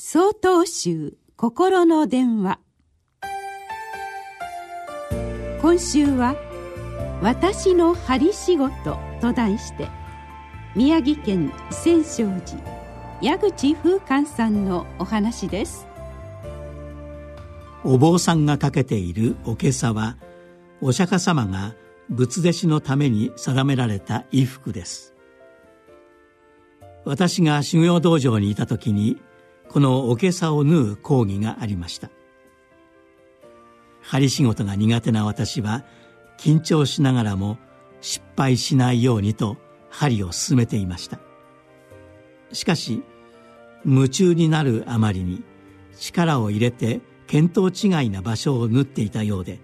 総統集心の電話。今週は「私の針仕事」と題して宮城県千勝寺矢口風寛さんのお話です。お坊さんがかけているおけさはお釈迦様が仏弟子のために定められた衣服です。私が修行道場にいた時にこのおけさを縫う講義がありました。針仕事が苦手な私は緊張しながらも失敗しないようにと針を進めていました。しかし夢中になるあまりに力を入れて見当違いな場所を縫っていたようで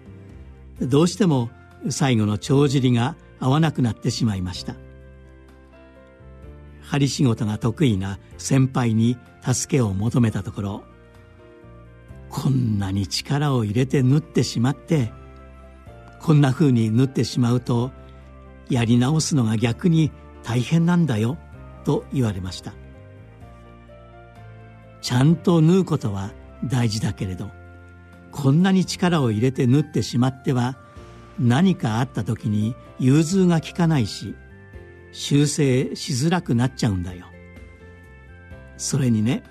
どうしても最後の帳尻が合わなくなってしまいました。針仕事が得意な先輩に助けを求めたところこんなに力を入れて縫ってしまってこんな風に縫ってしまうとやり直すのが逆に大変なんだよと言われました。ちゃんと縫うことは大事だけれどこんなに力を入れて縫ってしまっては何かあった時に融通が利かないし修正しづらくなっちゃうんだよ。それにね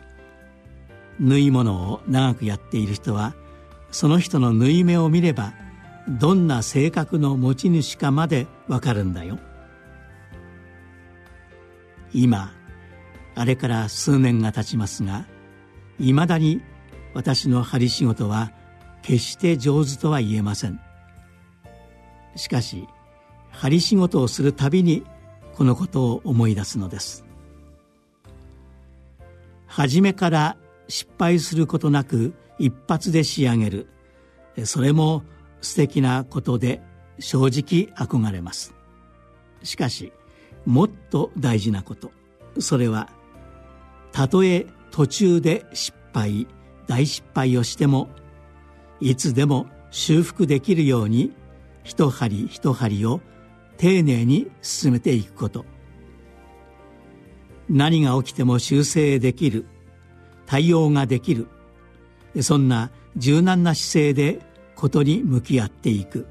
縫い物を長くやっている人はその人の縫い目を見ればどんな性格の持ち主かまでわかるんだよ。今あれから数年が経ちますがいまだに私の針仕事は決して上手とは言えません。しかし針仕事をするたびにこのことを思い出すのです。初めから失敗することなく一発で仕上げる。それも素敵なことで正直憧れます。しかしもっと大事なこと。それはたとえ途中で失敗大失敗をしてもいつでも修復できるように一針一針を丁寧に進めていくこと。何が起きても修正できる。対応ができる。そんな柔軟な姿勢でことに向き合っていく。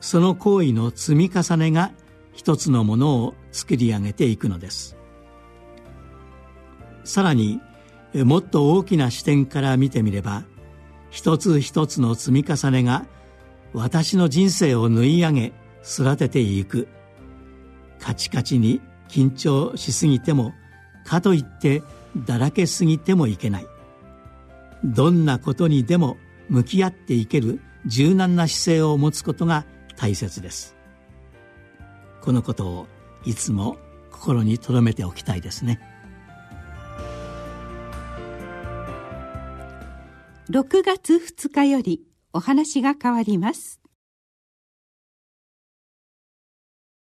その行為の積み重ねが一つのものを作り上げていくのです。さらにもっと大きな視点から見てみれば一つ一つの積み重ねが私の人生を縫い上げ育てていく。カチカチに緊張しすぎてもかといってだらけすぎてもいけない。どんなことにでも向き合っていける柔軟な姿勢を持つことが大切です。このことをいつも心に留めておきたいですね。6月2日よりお話が変わります。